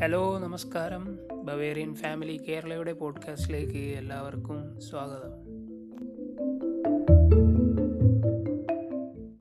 Hello നമസ്കാരം. Bavarian family കേരളയുടെ പോഡ്കാസ്റ്റിലേക്ക് എല്ലാവർക്കും സ്വാഗതം.